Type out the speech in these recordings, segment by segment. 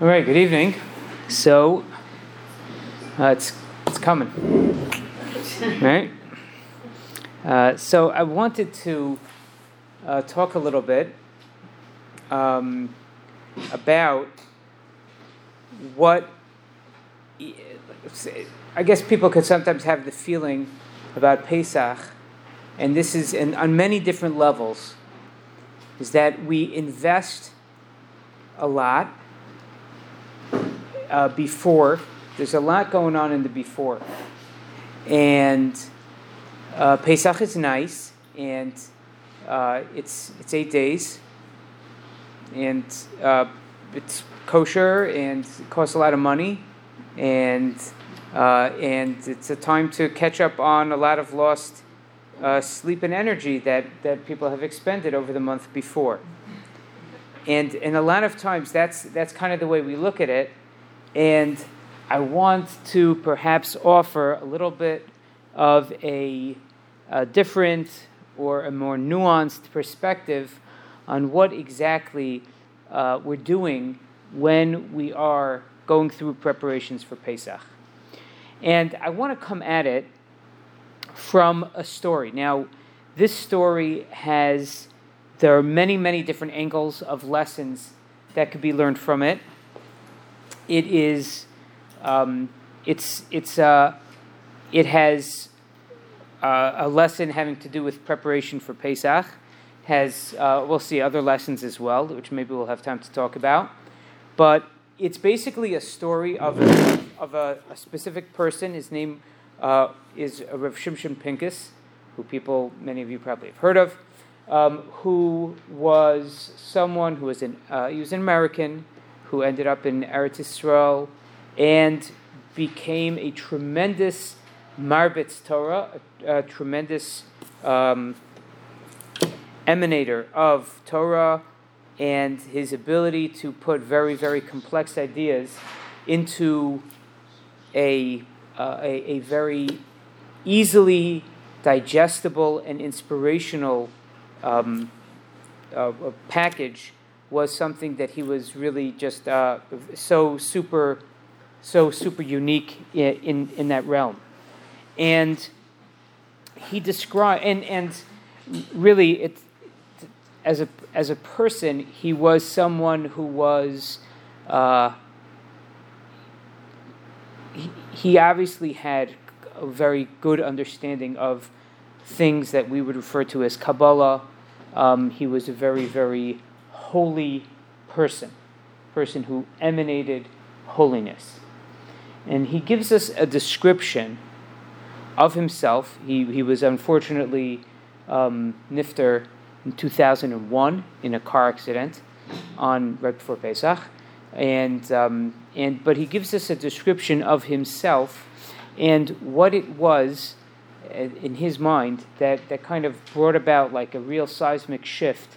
All right, good evening. So, uh, it's, it's coming. Right? Uh, so, I wanted to uh, talk a little bit um, about what I guess people could sometimes have the feeling about Pesach, and this is in, on many different levels, is that we invest a lot uh, before. There's a lot going on in the before. And uh, Pesach is nice, and uh, it's, it's eight days, and uh, it's kosher, and it costs a lot of money, and, uh, and it's a time to catch up on a lot of lost uh, sleep and energy that, that people have expended over the month before. And, and a lot of times that's, that's kind of the way we look at it. And I want to perhaps offer a little bit of a, a different or a more nuanced perspective on what exactly uh, we're doing when we are going through preparations for Pesach. And I want to come at it from a story. Now, this story has, there are many, many different angles of lessons that could be learned from it. It is, um, it's, it's, uh, it has uh, a lesson having to do with preparation for Pesach. Has uh, we'll see other lessons as well, which maybe we'll have time to talk about. But it's basically a story of a, of a, a specific person. His name uh, is Rav Shimshon Pincus, who people, many of you probably have heard of, um, who was someone who was an uh, he was an American who ended up in Eretz Yisrael and became a tremendous marbitz Torah, a, a tremendous um, emanator of Torah and his ability to put very, very complex ideas into a, uh, a, a, very easily digestible and inspirational um, uh, package was something that he was really just uh, so super, so super unique in, in, that realm. And he described, and, and really, it, as a as a person, he was someone who was. Uh, he, he obviously had a very good understanding of things that we would refer to as Kabbalah. Um, he was a very, very holy person, person who emanated holiness. And he gives us a description of himself. He, he was unfortunately um, nifter in 2001 in a car accident on right before Pesach, and um, and but he gives us a description of himself and what it was uh, in his mind that that kind of brought about like a real seismic shift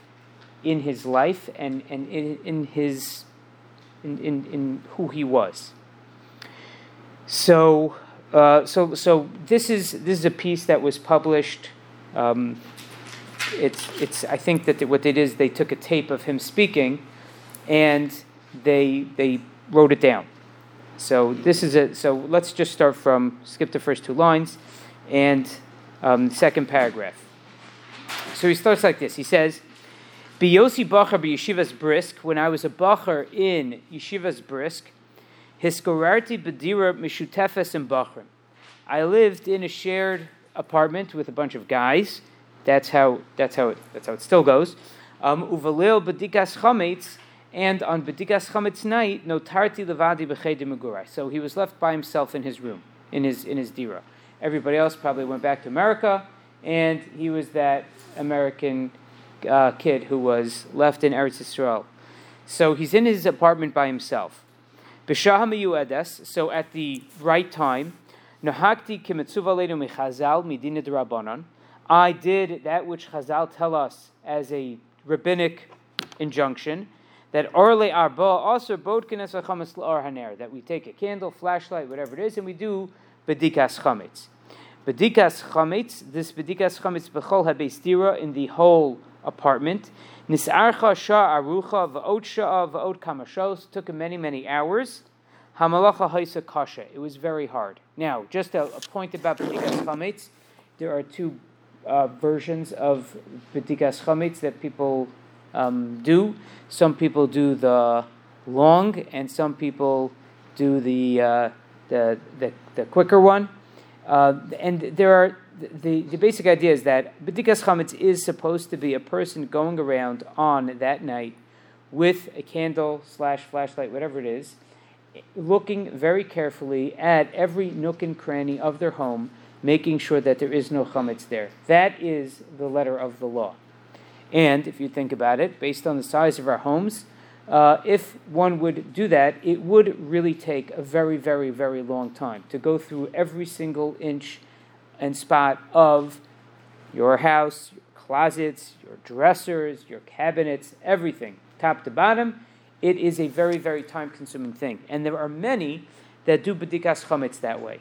in his life and and in, in his in, in, in who he was. So. Uh, so, so this is this is a piece that was published um, it's, it's, I think that what it is they took a tape of him speaking and they, they wrote it down. So this is it. So let's just start from, skip the first two lines and um, second paragraph. So he starts like this. He says, Biyosi Bacher Yeshivas Brisk, when I was a Bacher in Yeshivas Brisk, Hiskorarti Bedira Mishutefes in Bachrim. I lived in a shared apartment with a bunch of guys that's how that's how it that's how it still goes. Um, uvalil bedikas chametz, and on bedikas chametz night, notarti levadi b'chedim megurai. So he was left by himself in his room, in his in his dira. Everybody else probably went back to America, and he was that American uh, kid who was left in Eretz Yisrael. So he's in his apartment by himself. So at the right time, nahakti. I did that which Chazal tell us as a rabbinic injunction that orle arba also bodkin chametz haner that we take a candle, flashlight, whatever it is, and we do bedikas chametz. Bedikas chametz, this bedikas chametz bechol habestira in the whole apartment. Nisarcha shah arucha v'ot v'ot kamashos. Took him many, many hours. Hamalacha haisa kasha. It was very hard. Now, just a, a point about B'dikas Chametz. There are two uh, versions of B'dikas Chametz that people um, do. Some people do the long, and some people do the uh, the, the, the quicker one. Uh, and there are the, the basic idea is that B'dikas Chametz is supposed to be a person going around on that night with a candle slash flashlight, whatever it is, looking very carefully at every nook and cranny of their home, making sure that there is no chametz there. That is the letter of the law. And if you think about it, based on the size of our homes, uh, if one would do that, it would really take a very, very, very long time to go through every single inch and spot of your house, your closets, your dressers, your cabinets, everything, top to bottom. It is a very, very time consuming thing. And there are many that do bedikas chametz that way.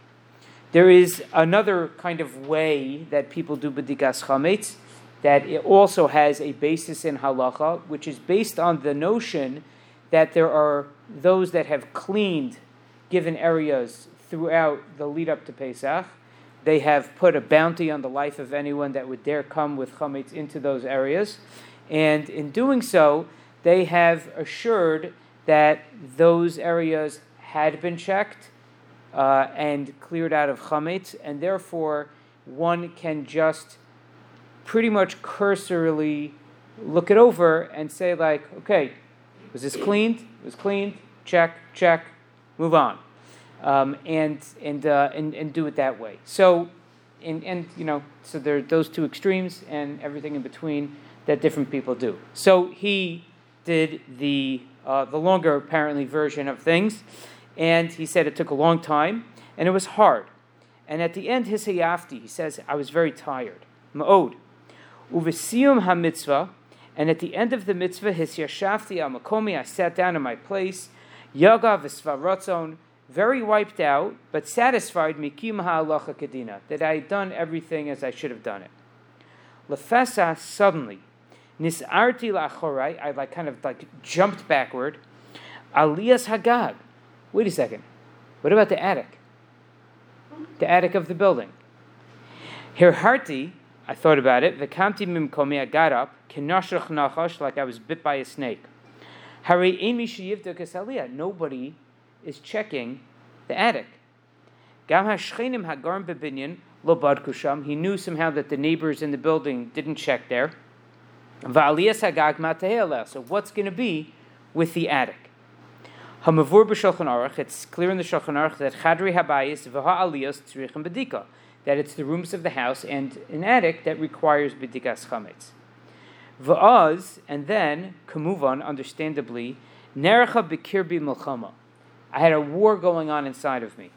There is another kind of way that people do bedikas chametz that it also has a basis in halacha, which is based on the notion that there are those that have cleaned given areas throughout the lead up to Pesach. They have put a bounty on the life of anyone that would dare come with chametz into those areas. And in doing so, they have assured that those areas had been checked uh, and cleared out of chametz, and therefore one can just pretty much cursorily look it over and say like, okay, was this cleaned? It was cleaned. Check, check, move on, um, and and, uh, and and do it that way. So, and and you know, so there are those two extremes and everything in between that different people do. So he did the uh, the longer apparently version of things, and he said it took a long time and it was hard. And at the end, his hayafti, he says, I was very tired. Ma'od. Uvesiyum ha-mitzvah, and at the end of the mitzvah, his yashafti amakomi, I sat down in my place, yaga v'svaratzon, very wiped out, but satisfied mikim ha'alacha kedina, that I had done everything as I should have done it. Lefesa, suddenly, nisarti lachorai, I like kind of like jumped backward, aliyas hagag. Wait a second, what about the attic? The attic of the building. Hirharti, I thought about it. V'kamti mimkomi, I got up. Kinashrach nachash, like I was bit by a snake. Hari emi sheyivda Nobody is checking the attic. He knew somehow that the neighbors in the building didn't check there. So what's going to be with the attic? It's clear in the Shulchan Aruch that chadri habayis tzrichem bedika that it's the rooms of the house and an attic that requires bidikas chametz. And then, kamuvan, understandably, nerecha bekirbi milchama. I had a war going on inside of me.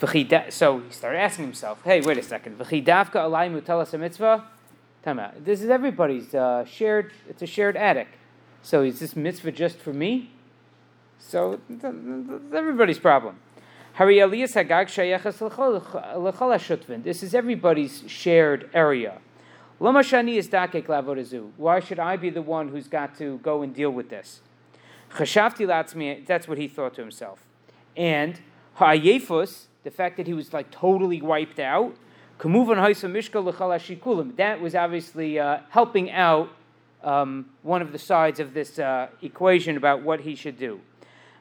So he started asking himself, hey, wait a second. This is everybody's uh, shared, it's a shared attic. So is this mitzvah just for me? So it's everybody's problem. This is everybody's shared area. Why should I be the one who's got to go and deal with this? That's what he thought to himself. And the fact that he was like totally wiped out, Kumuvonhaisum Mishkal Khalashikulum. that was obviously uh, helping out um, one of the sides of this uh, equation about what he should do.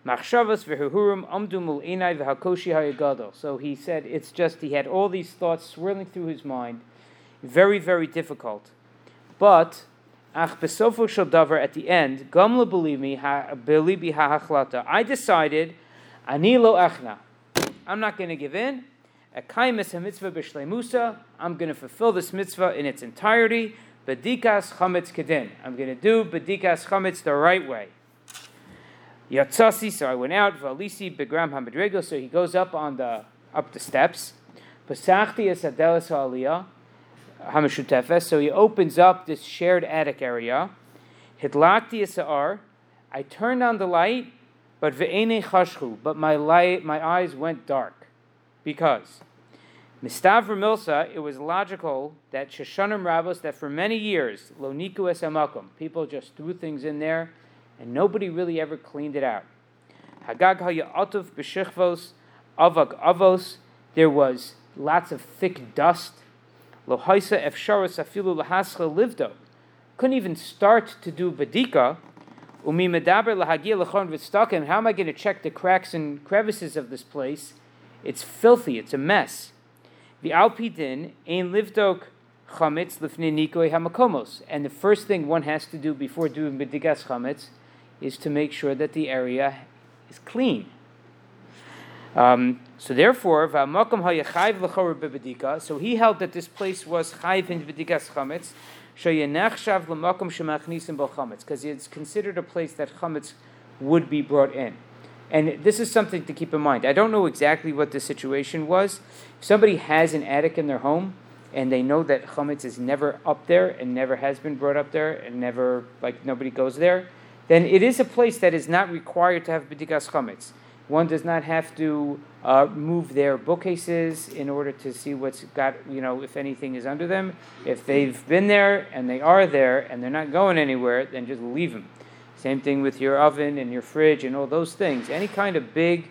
Amdu mul enai hayagadol. So he said it's just he had all these thoughts swirling through his mind, very very difficult. But ach davar at the end gam lebelimi ha belibi ha'achlata. I decided ani lo achna. I'm not going to give in. Ekaimis mitzvah b'shleimusa. I'm going to fulfill this mitzvah in its entirety. Bedikas chametz kedin. I'm going to do bedikas chametz the right way. Yatsasi, so I went out, Valisi Begram Hamadrego, so he goes up on the up the steps. Pasachti es Adelis Aliyah, Hamashutefes, so he opens up this shared attic area. Hitlakti es I turned on the light, but ve'ene chashchu, but my light, my eyes went dark. Because Mistavra Milsa, it was logical that Shoshanim Rabos, that for many years, Loniku es Amakum, people just threw things in there and nobody really ever cleaned it out. Hagag Hayatuf Beshichvos, Avak Avos, there was lots of thick dust. Lohaisa Efsharas Afilu Lahascha Livdo. Couldn't even start to do Badika. Umi Medaber Lahagia Lachon Vitstakim. How am I going to check the cracks and crevices of this place? It's filthy, it's a mess. The Alpidin ain livdok chametz lifnei nikoi hamakomos. And the first thing one has to do before doing bedigas chametz is to make sure that the area is clean. Um, so therefore. So he held that this place was chayv in bedigas chametz. Shoyenachshav l'makom shemachnisim chametz, because it's considered a place that chametz would be brought in. And this is something to keep in mind. I don't know exactly what the situation was. If somebody has an attic in their home and they know that chametz is never up there and never has been brought up there and never, like, nobody goes there, then it is a place that is not required to have bedikas chametz. One does not have to uh, move their bookcases in order to see what's got, you know, if anything is under them. If they've been there and they are there and they're not going anywhere, then just leave them. Same thing with your oven and your fridge and all those things. Any kind of big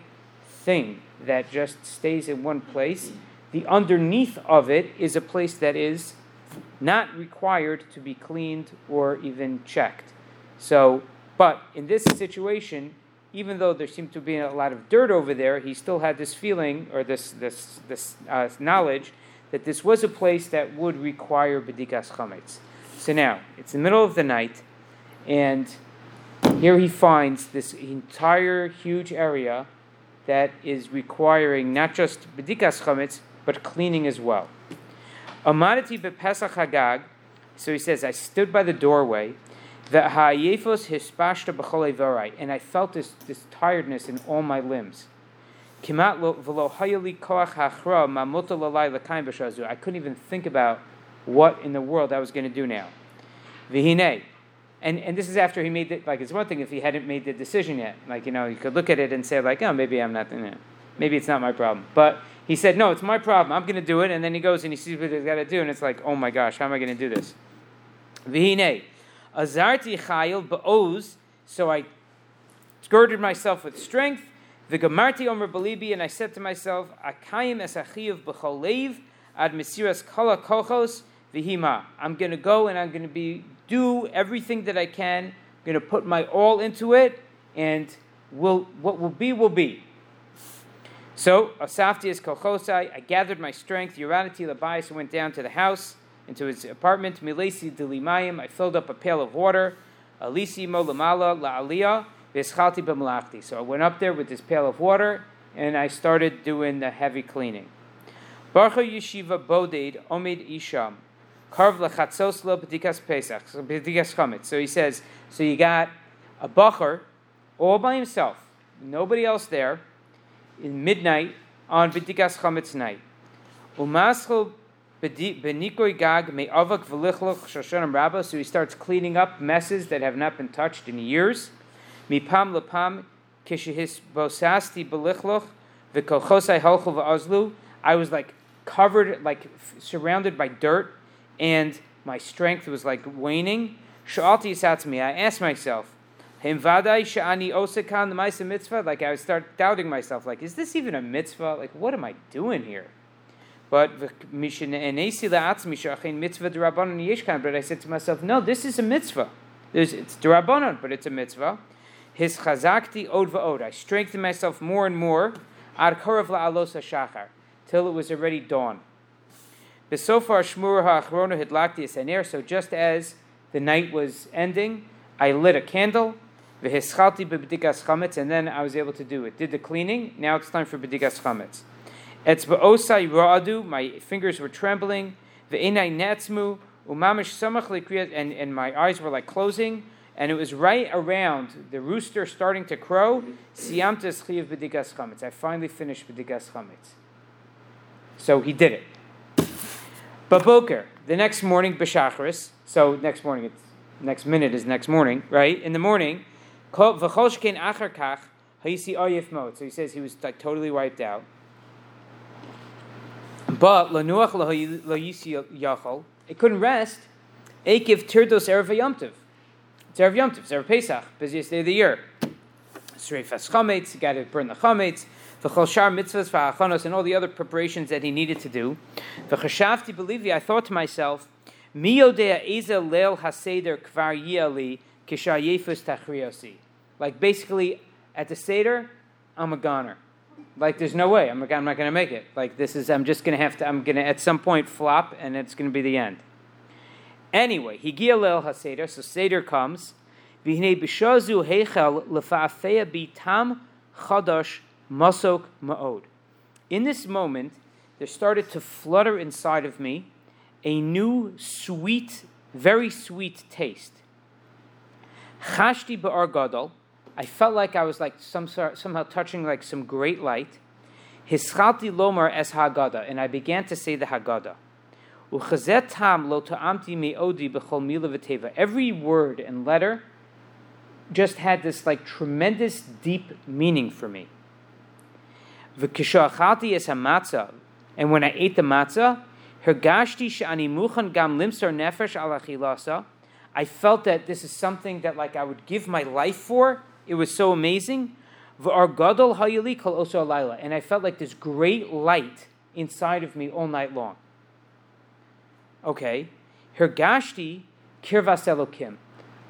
thing that just stays in one place, the underneath of it is a place that is not required to be cleaned or even checked. So, but in this situation, even though there seemed to be a lot of dirt over there, he still had this feeling or this this this uh, knowledge that this was a place that would require bedikas chametz. So now it's the middle of the night, and here he finds this entire huge area that is requiring not just bedikas chametz but cleaning as well. Amadati bepesach hagag. So he says, I stood by the doorway. And I felt this, this tiredness in all my limbs. I couldn't even think about what in the world I was going to do now. And and this is after he made it. Like it's one thing if he hadn't made the decision yet. Like you know, you could look at it and say like, oh, maybe I'm not. You know, maybe it's not my problem. But he said, no, it's my problem. I'm going to do it. And then he goes and he sees what he's got to do, and it's like, oh my gosh, how am I going to do this? Vihine, azarti chayil ba'oz. So I girded myself with strength. V'gamarti omer balibi, and I said to myself, akayim achiv b'cholev ad mesiras kala kochos v'hima. I'm going to go and I'm going to be do everything that I can. I'm going to put my all into it, and will what will be will be. So Asafti is kochosai. I gathered my strength. Yoranati labayis went down to the house, into his apartment. Milesi dilimayim. I filled up a pail of water. Alisi mo lamala la'aliyah. V'eschalti b'malachti. So I went up there with this pail of water, and I started doing the heavy cleaning. Baruch yeshiva boded omid isham. Karv lechatzos lo b'dikas pesach, b'dikas chametz. So he says, so you got a bacher all by himself, nobody else there, in midnight on b'dikas chametz night. Umaschel So he starts cleaning up messes that have not been touched in years. I was like covered, like surrounded by dirt and my strength was like waning. Sha'alti satzmi, I asked myself, Himvadai sha'ani osekan the mitzvah? Like I would start doubting myself, like, is this even a mitzvah? Like, what am I doing here? But but I said to myself, no, this is a mitzvah. There's, it's derabanan, but it's a mitzvah. His chazakti od va'od. I strengthened myself more and more. Ad korav la'alos shachar till it was already dawn. Besofar Shmur HaAchrona Hidlakti Esener. So just as the night was ending, I lit a candle. V'hischalti b'bedikas chametz, and then I was able to do it. Did the cleaning. Now it's time for bedikas chametz. Etzba'osai ra'adu. My fingers were trembling. Ve'enai netzmu umamish samach and and my eyes were like closing. And it was right around the rooster starting to crow. Siyamtes chiyav b'digas chametz. I finally finished b'digas chametz. So he did it. Baboker, the next morning, B'shachris, so next morning, it's, next minute is next morning, right? In the morning, V'choshkein achar kach, ha'isi oyef. So he says he was like totally wiped out. But lanuach yachol, it couldn't rest. Ekiv tirdos erev yomtiv. It's erev yomtiv. It's erev Pesach, busiest day of the year. Sreifas chametz, you got to burn the chametz. V'chol shar mitzvahs v'achanos and all the other preparations that he needed to do. V'chashavti believe I thought to myself, mi yodea leil haseder kvar yali kishayefus tachriosi. Like basically, at the seder, I'm a goner. Like there's no way I'm, I'm not going to make it. Like this is I'm just going to have to I'm going to at some point flop and it's going to be the end. Anyway, higia leil haseder. So seder comes. V'hinei b'shazu heichel lefa'afeya bitam chadash masok ma'od. In this moment, there started to flutter inside of me a new sweet, very sweet taste. Chashti ba'ar gadol. I felt like I was like some sort, somehow touching like some great light. Hischalti lomar es haggadah, and I began to say the haggadah. Every word and letter just had this like tremendous deep meaning for me. And when I ate the matzah, hergashti she'ani muchan gam limsar nefesh al I felt that this is something that like I would give my life for. It was so amazing. And I felt like this great light inside of me all night long. Okay. Hergashti kirvas elokim.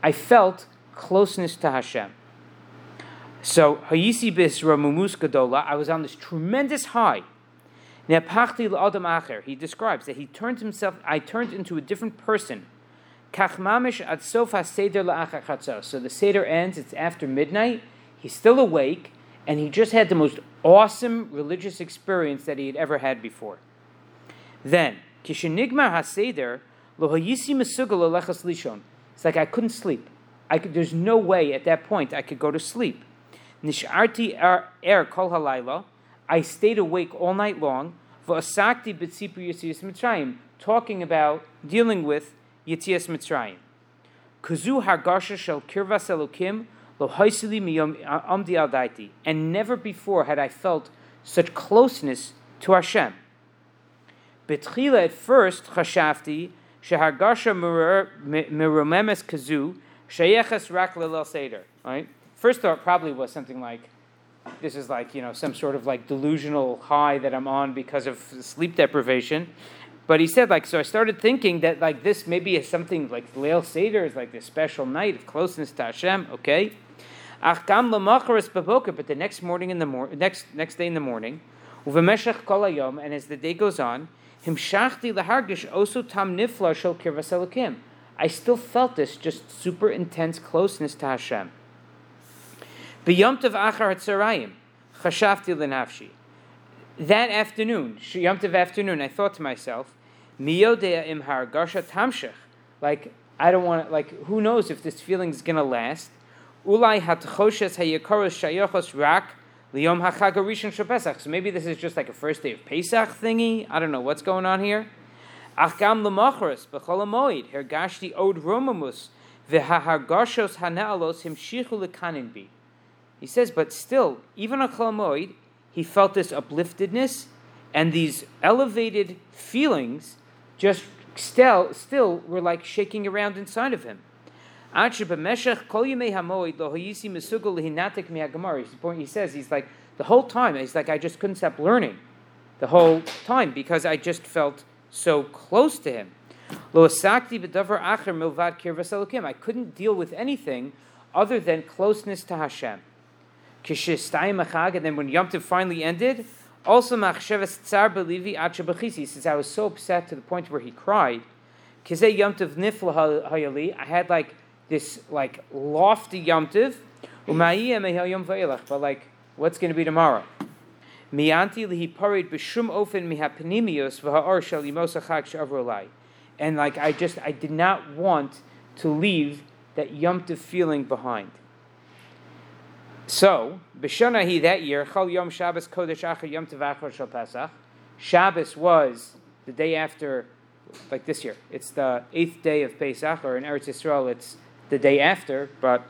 I felt closeness to Hashem. So Hayisi bis Ramumus Gadola, I was on this tremendous high. He describes that he turned himself. I turned into a different person. Kachmamish ad sofa seder la'achar So the seder ends. It's after midnight. He's still awake, and he just had the most awesome religious experience that he had ever had before. Then kishenigmar haseder lo hayisi mesugal lechas lishon. It's like I couldn't sleep. I could, there's no way at that point I could go to sleep. Nisharti er, er kol halayla. I stayed awake all night long. V'asakti b'tzipur Yitzias Mitzrayim, talking about, dealing with Yitzias Mitzrayim. Kuzu hargasha shel kirvas elokim lo haisili miyom uh, amdi al daiti. And never before had I felt such closeness to Hashem. Betchila at first chashafti shehargasha merumemes kazu sheyeches rak lelel seder. Right? First thought probably was something like, this is like, you know, some sort of like delusional high that I'm on because of sleep deprivation. But he said, like, so I started thinking that, like, this maybe is something like Leil Seder is like this special night of closeness to Hashem, okay? But the next morning in the mor- next next day in the morning, and as the day goes on. I still felt this just super intense closeness to Hashem. That afternoon, yomtav afternoon, I thought to myself, miyodea imhar garsha tamshech. Like, I don't want to, like, who knows if this feeling is to last. Ulai hatchoshes hayakaros shayochos rak liyom hachag rishon shapesach. So maybe this is just like a first day of Pesach thingy. I don't know what's going on here. Achgam lemachras b'chol amoid hergashti od romamus v'hahargashos hanaalos himshichu lekanin bi. He says, but still, even on Chol he felt this upliftedness and these elevated feelings just still, still were like shaking around inside of him. point He says, he's like, the whole time, he's like, I just couldn't stop learning the whole time because I just felt so close to him. I couldn't deal with anything other than closeness to Hashem and then when Yom Tov finally ended, also Machsheves Tsar Belivi He says, I was so upset to the point where he cried. Kizeh Yom Tov Nifla Hayali, I had like this like lofty Yom Tov, but like, what's going to be tomorrow? Mianti lihi parid b'shum ofen mihapanimios v'ha'or shel yimosachak shavrolai. And like, I just, I did not want to leave that Yom Tov feeling behind. So, B'Shanahi that year, Chol Yom Shabbos Kodesh Achar Yom Tevachor Shal Pesach. Shabbos was the day after, like this year. It's the eighth day of Pesach, or in Eretz Yisrael, it's the day after. But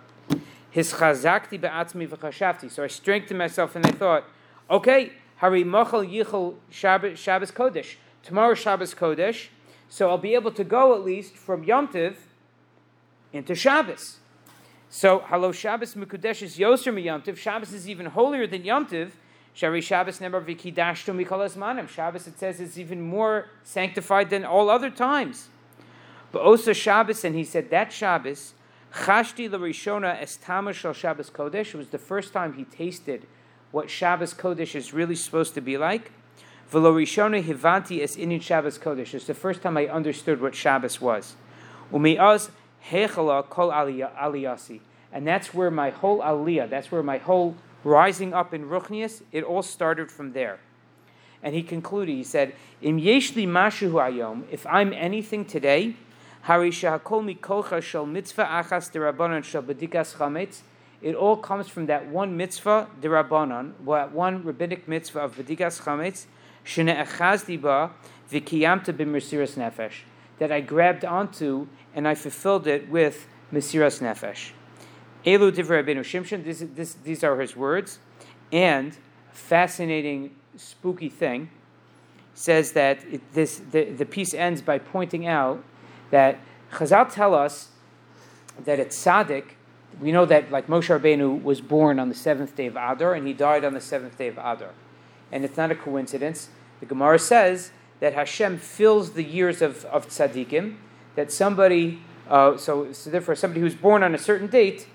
his chazakti be'atzmi v'chashavti. So I strengthened myself and I thought, okay, Hari Mochel Yichel Shabbos Kodesh. tomorrow Shabbos Kodesh, so I'll be able to go at least from Yom Tiv into Shabbos. So, Halo Shabbos Mekudesh is Yoser Yom Tiv. Shabbos is even holier than Yom Tiv. Shari Shabbos never vikidashtu mikolas manim. Shabbos it says is even more sanctified than all other times. But also Shabbos, and he said that Shabbos, Chashti l'rishona estama shel Shabbos Kodesh was the first time he tasted what Shabbos Kodesh is really supposed to be like. V'lo rishona hivanti es inin Shabbos Kodesh. It's the first time I understood what Shabbos was. Umi'az hechala kol aliyasi. And that's where my whole aliyah, that's where my whole rising up in Ruchnias, it all started from there. And he concluded, he said, Im yeshli mashu ayom, if I'm anything today, hari shahakol mikocha shel mitzvah achas derabanan shel bedikas chametz, it all comes from that one mitzvah derabanan, one rabbinic mitzvah of bedikas chametz, shene echazdi ba v'kiyamta b'mersiras nefesh, that I grabbed onto and I fulfilled it with mesiras nefesh. Elu divrei Rabbeinu Shimshon. These are his words, and fascinating, spooky thing says that it, this the, the piece ends by pointing out that Chazal tell us that at tzaddik, we know that like Moshe Rabbeinu was born on the seventh day of Adar and he died on the seventh day of Adar, and it's not a coincidence. The Gemara says that Hashem fills the years of, of tzaddikim, that somebody, uh, so, so therefore somebody who's born on a certain date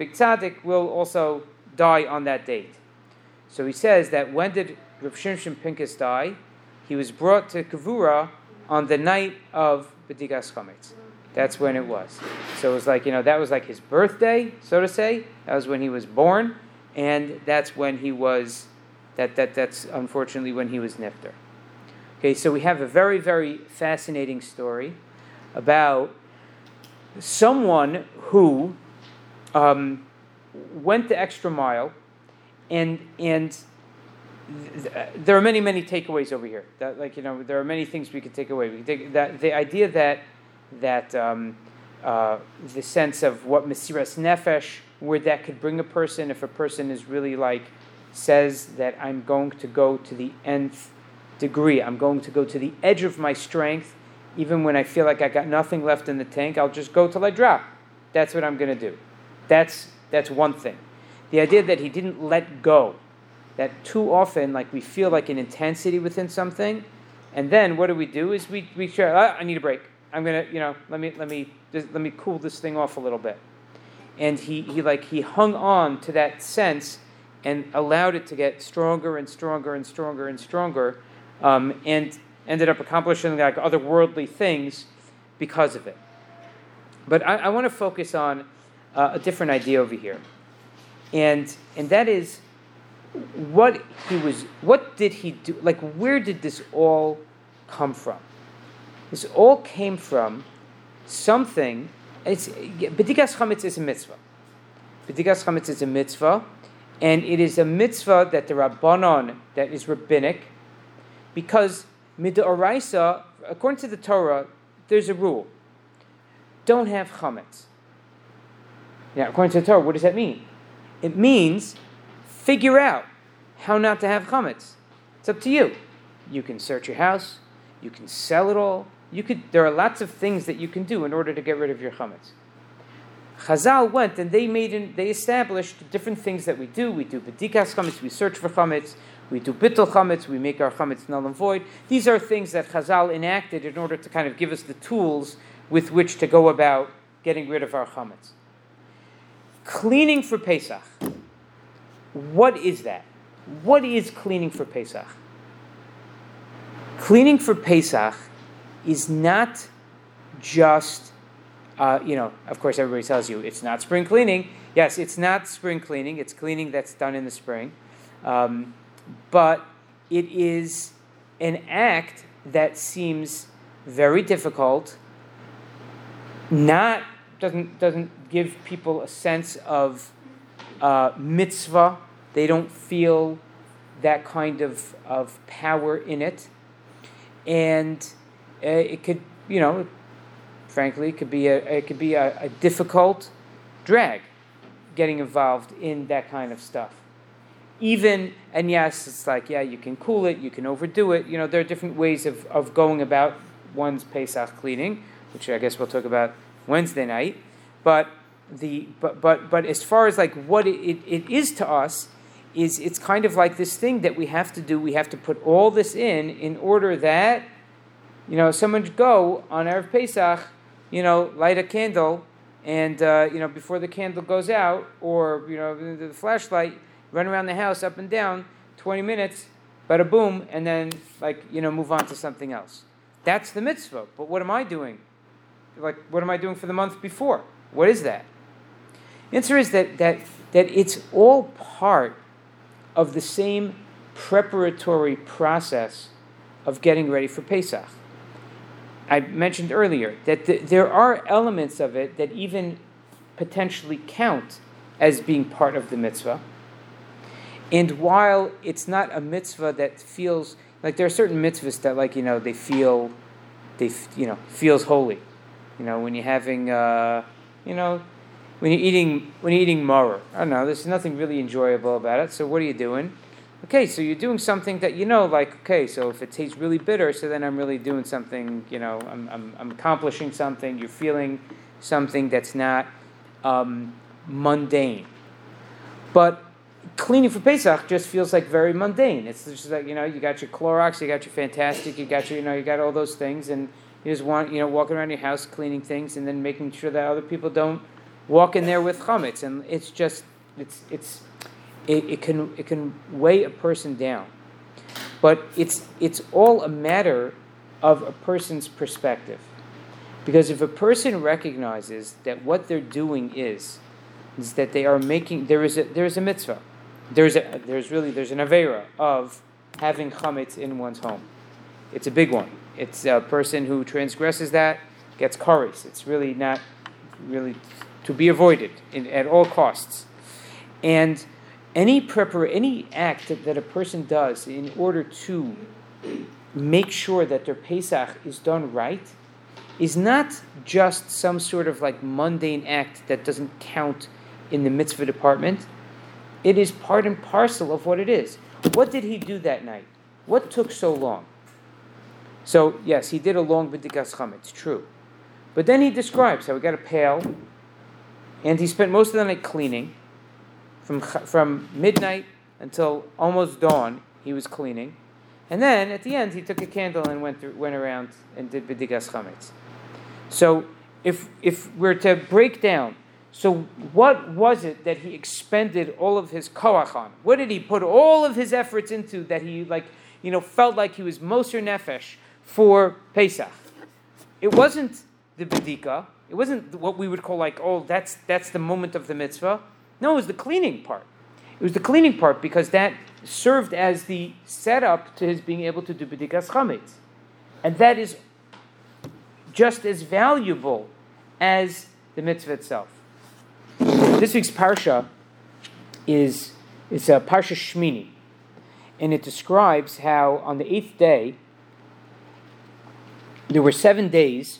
big tzaddik will also die on that date. So he says that when did Rav Shimshon Pinkus die? He was brought to Kavura on the night of B'digas Chametz. That's when it was. So it was like, you know, that was like his birthday, so to say. That was when he was born, and that's when he was, that, that, that's unfortunately when he was nifter. Okay, so we have a very, very fascinating story about someone who um, went the extra mile, and and th- there are many many takeaways over here. That like you know there are many things we could take away. We could take that the idea that that um, uh, the sense of what Mesiras Nefesh, where that could bring a person if a person is really like says that I'm going to go to the nth degree. I'm going to go to the edge of my strength, even when I feel like I got nothing left in the tank. I'll just go till I drop. That's what I'm going to do. That's, that's one thing. The idea that he didn't let go, that too often, like we feel like an intensity within something, and then what do we do? Is we, we try, ah, I need a break. I'm gonna, you know, let me let me just, let me cool this thing off a little bit. And he, he like he hung on to that sense and allowed it to get stronger and stronger and stronger and stronger, um, and ended up accomplishing like otherworldly things because of it. But I, I want to focus on uh, a different idea over here, and and that is what he was. What did he do? Like, where did this all come from? This all came from something. It's bedikas chametz is a mitzvah. Bedikas chametz is a mitzvah, and it is a mitzvah that the rabbanon that is rabbinic, because midoraisa, according to the Torah, there's a rule: don't have chametz. Now, according to the Torah, what does that mean? It means figure out how not to have chametz. It's up to you. You can search your house. You can sell it all. You could. There are lots of things that you can do in order to get rid of your chametz. Chazal went and they made an, they established different things that we do. We do bedikas chametz. We search for chametz. We do bittul chametz. We make our chametz null and void. These are things that Chazal enacted in order to kind of give us the tools with which to go about getting rid of our chametz. Cleaning for Pesach. What is that? What is cleaning for Pesach? Cleaning for Pesach is not just, uh, you know, of course, everybody tells you it's not spring cleaning. Yes, it's not spring cleaning, it's cleaning that's done in the spring. Um, but it is an act that seems very difficult, not doesn't doesn't give people a sense of uh, mitzvah. They don't feel that kind of, of power in it. And uh, it could, you know, frankly, it could be a, it could be a, a difficult drag getting involved in that kind of stuff. Even, and yes, it's like, yeah, you can cool it, you can overdo it. You know, there are different ways of, of going about one's Pesach cleaning, which I guess we'll talk about Wednesday night. But the but but but as far as like what it, it, it is to us, is it's kind of like this thing that we have to do. We have to put all this in in order that, you know, someone go on Erev Pesach, you know, light a candle, and uh, you know before the candle goes out, or you know the flashlight, run around the house up and down, twenty minutes, bada boom, and then like you know move on to something else. That's the mitzvah. But what am I doing? Like what am I doing for the month before? What is that? The answer is that that that it's all part of the same preparatory process of getting ready for Pesach. I mentioned earlier that the, there are elements of it that even potentially count as being part of the mitzvah. And while it's not a mitzvah that feels like there are certain mitzvahs that, like you know, they feel, they you know, feels holy. You know, when you're having, uh, you know, when you're eating when you're eating maror. I don't know. There's nothing really enjoyable about it. So what are you doing? Okay, so you're doing something that you know, like okay, so if it tastes really bitter, so then I'm really doing something. You know, I'm I'm, I'm accomplishing something. You're feeling something that's not um, mundane. But cleaning for Pesach just feels like very mundane. It's just like you know, you got your Clorox, you got your Fantastic, you got your you know, you got all those things, and you just want you know walking around your house cleaning things, and then making sure that other people don't walk in there with chametz, and it's just it's it's it, it can it can weigh a person down. But it's it's all a matter of a person's perspective. Because if a person recognizes that what they're doing is, is that they are making there is a there is a mitzvah. There's a there's really there's an avera of having chametz in one's home. It's a big one. It's a person who transgresses that gets kares. It's really not really to be avoided in, at all costs. And any prepar- any act that, that a person does in order to make sure that their Pesach is done right is not just some sort of like mundane act that doesn't count in the mitzvah department. It is part and parcel of what it is. What did he do that night? What took so long? So, yes, he did a long B'dikas Chametz, true. But then he describes how he got a pail, and he spent most of the night cleaning. From, from midnight until almost dawn, he was cleaning. And then at the end, he took a candle and went, through, went around and did Bidigas Chametz. So if, if we're to break down, so what was it that he expended all of his koach on? What did he put all of his efforts into that he like, you know, felt like he was Moser Nefesh for Pesach? It wasn't the Bidika, it wasn't what we would call like, oh, that's that's the moment of the mitzvah. No, it was the cleaning part. It was the cleaning part because that served as the setup to his being able to do b'dikas chametz, and that is just as valuable as the mitzvah itself. This week's parsha is is a parsha Shmini, and it describes how on the eighth day there were seven days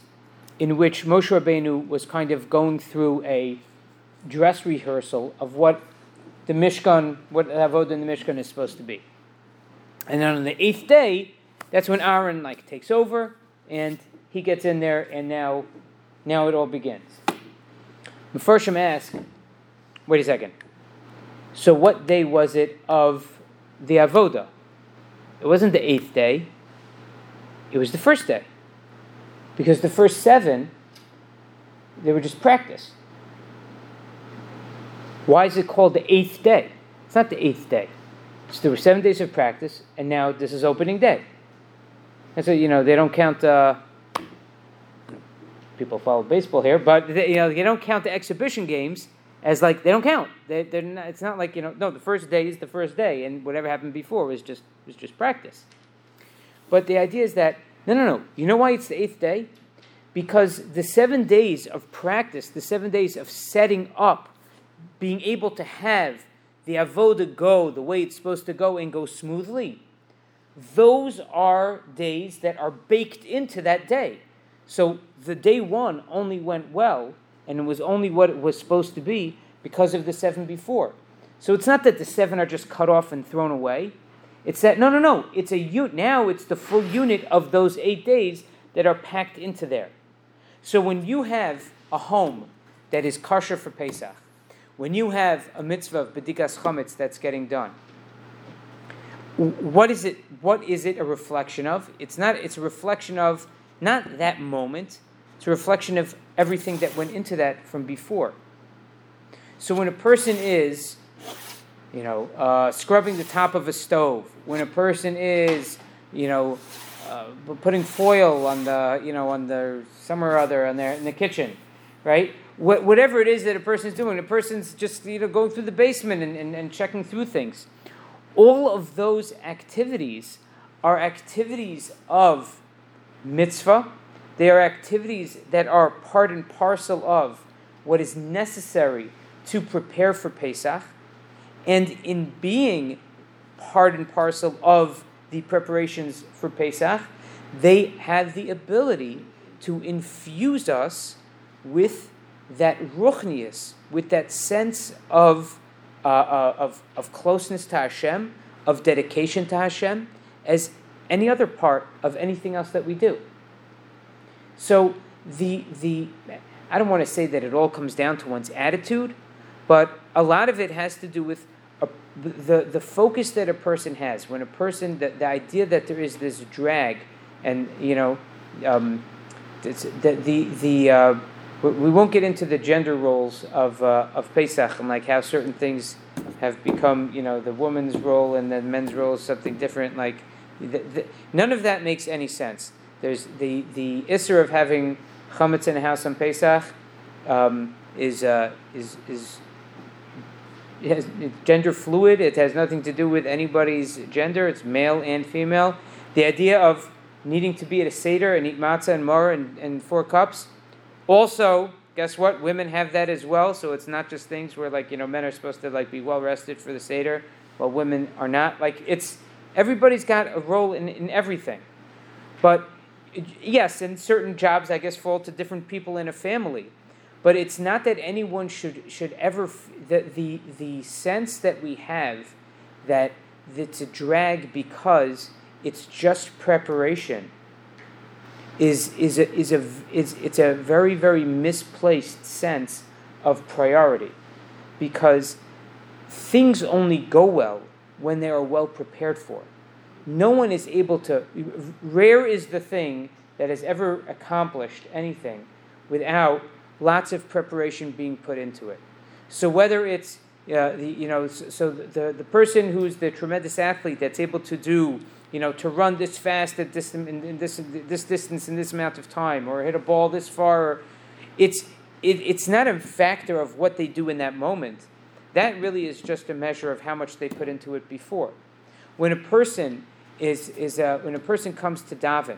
in which Moshe Rabbeinu was kind of going through a dress rehearsal of what the Mishkan, what Avodah in the Mishkan is supposed to be. And then on the eighth day, that's when Aaron like takes over and he gets in there and now now it all begins. Mepharshim ask, wait a second. So what day was it of the Avodah? It wasn't the eighth day. It was the first day. Because the first seven, they were just practice. Why is it called the eighth day? It's not the eighth day. So there were seven days of practice, and now this is opening day. And so, you know, they don't count. Uh, people follow baseball here, but they, you know, they don't count the exhibition games as like they don't count. They, they're not, it's not like you know. No, the first day is the first day, and whatever happened before was just was just practice. But the idea is that no, no, no. You know why it's the eighth day? Because the seven days of practice, the seven days of setting up, being able to have the avoda go the way it's supposed to go and go smoothly, those are days that are baked into that day. So the day one only went well, and it was only what it was supposed to be because of the seven before. So it's not that the seven are just cut off and thrown away. It's that, no, no, no. It's a unit. Now it's the full unit of those eight days that are packed into there. So when you have a home that is kosher for Pesach, when you have a mitzvah of bedikas chametz that's getting done, what is it? What is it a reflection of? It's not. It's a reflection of not that moment. It's a reflection of everything that went into that from before. So when a person is, you know, uh, scrubbing the top of a stove, when a person is, you know, uh, putting foil on the, you know, on the somewhere or other on there in the kitchen, right? Wh- whatever it is that a person is doing, a person's just, you know, going through the basement and, and, and checking through things. All of those activities are activities of mitzvah. They are activities that are part and parcel of what is necessary to prepare for Pesach. And in being part and parcel of the preparations for Pesach, they have the ability to infuse us with that ruchnius, with that sense of, uh, uh, of, of closeness to Hashem, of dedication to Hashem, as any other part of anything else that we do. So the the I don't want to say that it all comes down to one's attitude, but a lot of it has to do with a, the the focus that a person has. When a person the, the idea that there is this drag, and you know, um, the the the uh, we won't get into the gender roles of uh, of Pesach and like how certain things have become you know the woman's role and the men's role is something different. Like the, none of that makes any sense. There's the the isser of having chametz in a house on Pesach um, is uh, is is has, gender fluid. It has nothing to do with anybody's gender. It's male and female. The idea of needing to be at a seder and eat matzah and mar and, and four cups. Also, guess what? Women have that as well. So it's not just things where like you know men are supposed to like be well rested for the seder, while women are not. Like it's everybody's got a role in, in everything. But yes, and certain jobs I guess fall to different people in a family. But it's not that anyone should should ever the the the sense that we have that it's a drag because it's just preparation is is a, is a is it's a very very misplaced sense of priority because things only go well when they are well prepared for no one is able to rare is the thing that has ever accomplished anything without lots of preparation being put into it. So whether it's uh, the, you know, so the, the person who's the tremendous athlete that's able to do, you know, to run this fast at this in, in this this distance in this amount of time, or hit a ball this far, it's it, it's not a factor of what they do in that moment. That really is just a measure of how much they put into it before. When a person is is uh, when a person comes to daven,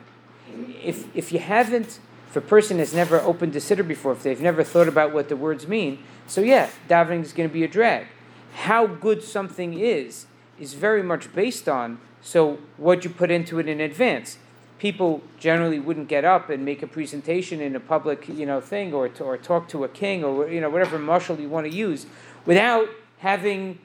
if if you haven't if a person has never opened a siddur before, if they've never thought about what the words mean, so yeah, davening is going to be a drag. How good something is is very much based on so what you put into it in advance. People generally wouldn't get up and make a presentation in a public, you know, thing or to, or talk to a king or you know whatever marshal you want to use without having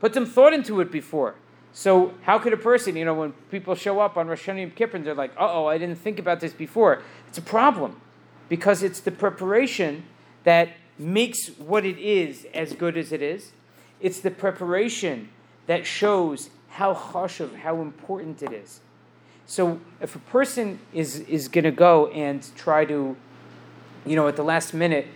put some thought into it before. So how could a person, you know, when people show up on Rosh Hashanah Kippur, they're like, "Uh oh, I didn't think about this before." It's a problem because it's the preparation that makes what it is as good as it is. It's the preparation that shows how chashuv, how important it is. So if a person is is going to go and try to, you know, at the last minute,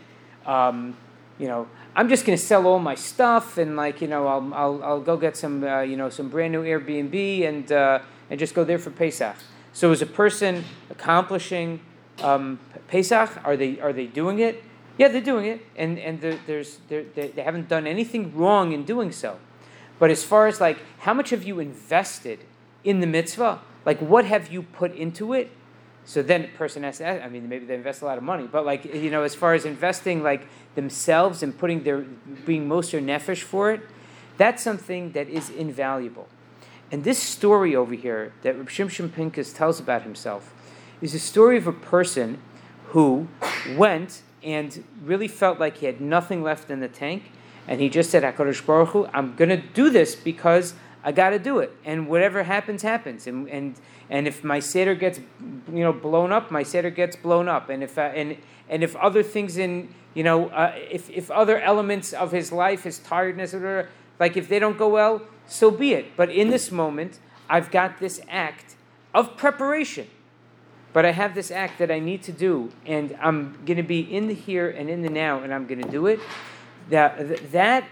um, you know, I'm just going to sell all my stuff and like you know I'll I'll, I'll go get some uh, you know some brand new Airbnb and uh, and just go there for Pesach. So as a person accomplishing um, Pesach, are they are they doing it? Yeah, they're doing it, and and there's they they haven't done anything wrong in doing so. But as far as like how much have you invested in the mitzvah? Like what have you put into it? So then the person has to I mean, maybe they invest a lot of money, but like, you know, as far as investing like themselves and putting their, being moser nefesh for it, that's something that is invaluable. And this story over here that Reb Shimshon Pinkus tells about himself is a story of a person who went and really felt like he had nothing left in the tank and he just said, "Hakadosh Baruch Hu, I'm gonna do this because I got to do it, and whatever happens, happens." And and and if my seder gets, you know, blown up, my seder gets blown up, and if uh, and and if other things in, you know, uh, if if other elements of his life, his tiredness, whatever, like if they don't go well, so be it. But in this moment, I've got this act of preparation. But I have this act that I need to do, and I'm going to be in the here and in the now, and I'm going to do it. That that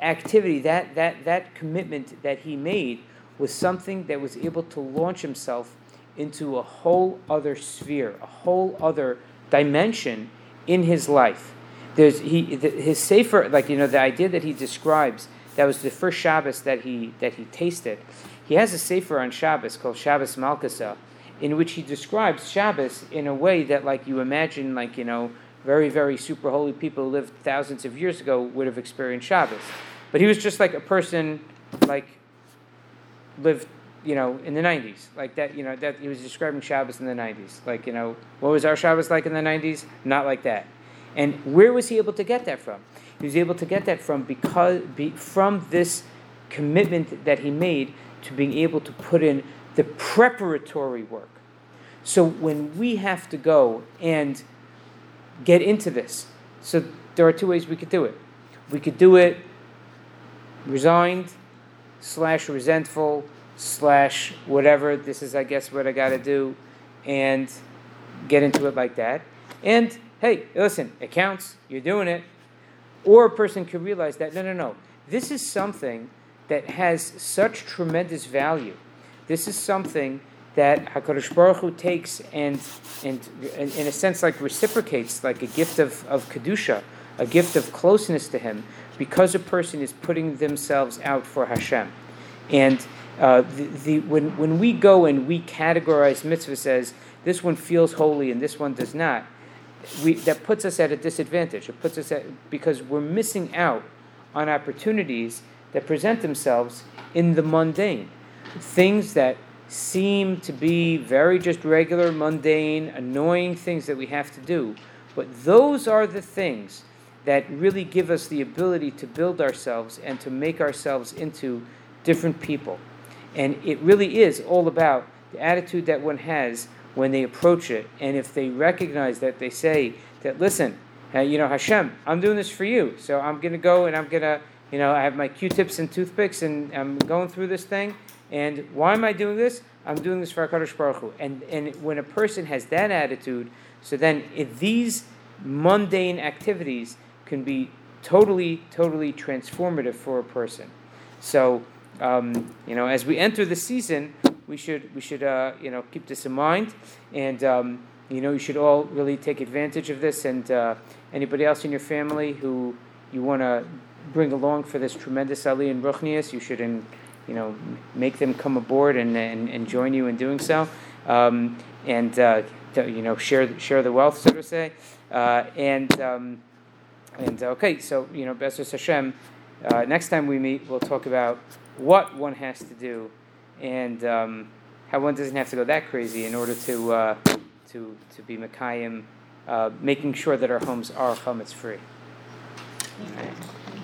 activity, that that that commitment that he made, was something that was able to launch himself into a whole other sphere, a whole other dimension in his life. There's he the, his sefer, like you know, the idea that he describes. That was the first Shabbos that he that he tasted. He has a sefer on Shabbos called Shabbos Malkasa, in which he describes Shabbos in a way that, like you imagine, like you know, very very super holy people who lived thousands of years ago would have experienced Shabbos. But he was just like a person, like lived, you know, in the '90s, like that. You know, that he was describing Shabbos in the '90s. Like you know, what was our Shabbos like in the '90s? Not like that. And where was he able to get that from? He was able to get that from because be, from this commitment that he made to being able to put in the preparatory work. So when we have to go and get into this, so there are two ways we could do it. We could do it resigned, slash resentful, slash whatever. This is, I guess, what I got to do, and get into it like that. And hey, listen, it counts. You're doing it. Or a person could realize that no, no, no. This is something that has such tremendous value. This is something that Hakadosh Baruch Hu takes and, and, in a sense, like reciprocates, like a gift of, of kedusha, a gift of closeness to Him, because a person is putting themselves out for Hashem. And uh, the, the, when, when we go and we categorize mitzvahs as this one feels holy and this one does not, we, that puts us at a disadvantage. It puts us at because we're missing out on opportunities that present themselves in the mundane. Things that seem to be very just regular, mundane, annoying things that we have to do. But those are the things that really give us the ability to build ourselves and to make ourselves into different people. And it really is all about the attitude that one has when they approach it. And if they recognize that, they say that, listen, uh, you know, Hashem, I'm doing this for you. So I'm going to go and I'm going to you know, I have my Q-tips and toothpicks, and I'm going through this thing. And why am I doing this? I'm doing this for Hakadosh Baruch Hu. And and when a person has that attitude, so then these mundane activities can be totally, totally transformative for a person. So um, you know, as we enter the season, we should we should uh, you know keep this in mind, and um, you know you should all really take advantage of this. And uh, anybody else in your family who you want to bring along for this tremendous aliyah in ruchnius, you should, in, you know, make them come aboard and, and, and join you in doing so, um, and uh, to, you know share share the wealth, so to say. Uh, and um, and okay, so you know, B'ezras Hashem. Uh, next time we meet, we'll talk about what one has to do and um, how one doesn't have to go that crazy in order to uh, to to be Mekayim, uh, making sure that our homes are chametz free.